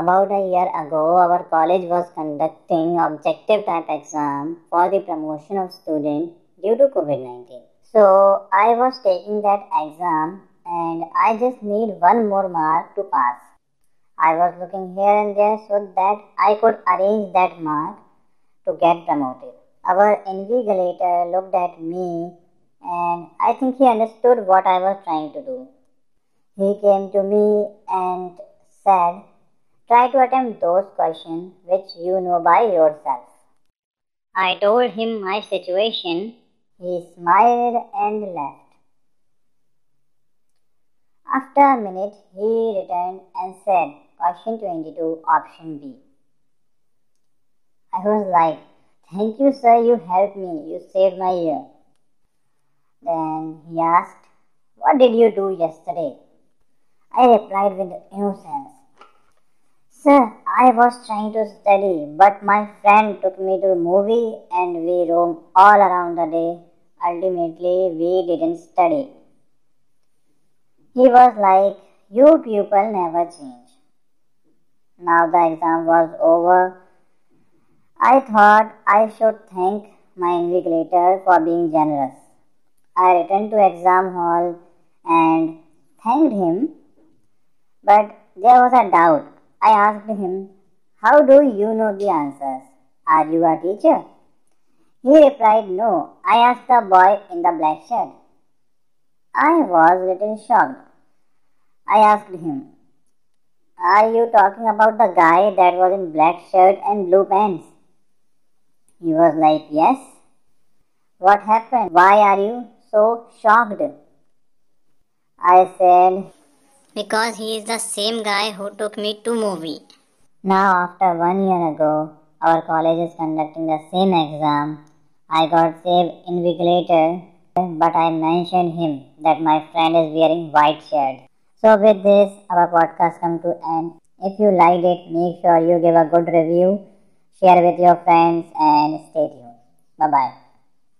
About a year ago, our college was conducting objective type exam for the promotion of student due to COVID-19. So I was taking that exam and I just need one more mark to pass. I was looking here and there so that I could arrange that mark to get promoted. Our invigilator looked at me and I think he understood what I was trying to do. He came to me and said, Try to attempt those questions which you know by yourself. I told him my situation. He smiled and left. After a minute, he returned and said, Question 22, option B. I was like, Thank you, sir, you helped me, you saved my year. Then he asked, What did you do yesterday? I replied with innocence, Sir, I was trying to study, but my friend took me to a movie and we roamed all around the day. Ultimately, we didn't study. He was like, You people never change. Now the exam was over. I thought I should thank my invigilator for being generous. I returned to exam hall and thanked him, but there was a doubt. I asked him, How do you know the answers? Are you a teacher? He replied, No. I asked the boy in the black shirt. I was a little shocked. I asked him, Are you talking about the guy that was in black shirt and blue pants? He was like, Yes. What happened? Why are you so shocked? I said, Because he is the same guy who took me to movie. Now, after one year ago, our college is conducting the same exam. I got saved invigilator, but I mentioned him that my friend is wearing white shirt. So, with this, our podcast come to end. If you liked it, make sure you give a good review, share with your friends, and stay tuned. Bye bye.